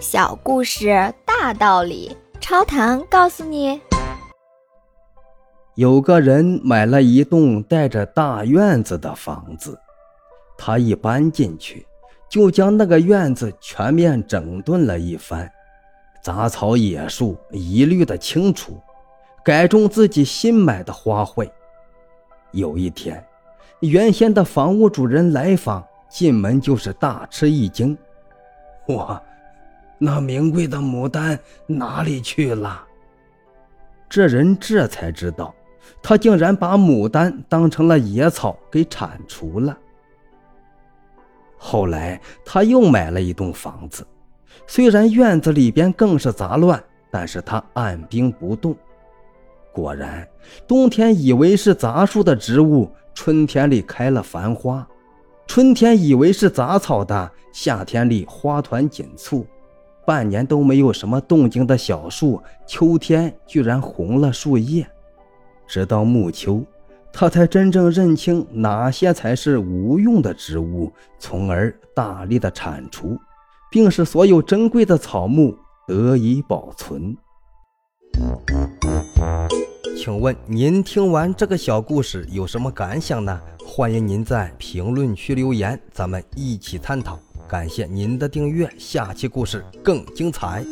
小故事大道理，超糖告诉你：有个人买了一栋带着大院子的房子，他一搬进去，就将那个院子全面整顿了一番，杂草野树一律的清除，改种自己新买的花卉。有一天，原先的房屋主人来访，进门就是大吃一惊：“哇，那名贵的牡丹哪里去了？”这人这才知道，他竟然把牡丹当成了野草给铲除了。后来他又买了一栋房子，虽然院子里边更是杂乱，但是他按兵不动。果然，冬天以为是杂树的植物，春天里开了繁花；春天以为是杂草的，夏天里花团锦簇；半年都没有什么动静的小树，秋天居然红了树叶。直到暮秋，他才真正认清哪些才是无用的植物，从而大力的铲除，并使所有珍贵的草木得以保存。请问您听完这个小故事有什么感想呢？欢迎您在评论区留言，咱们一起探讨。感谢您的订阅，下期故事更精彩。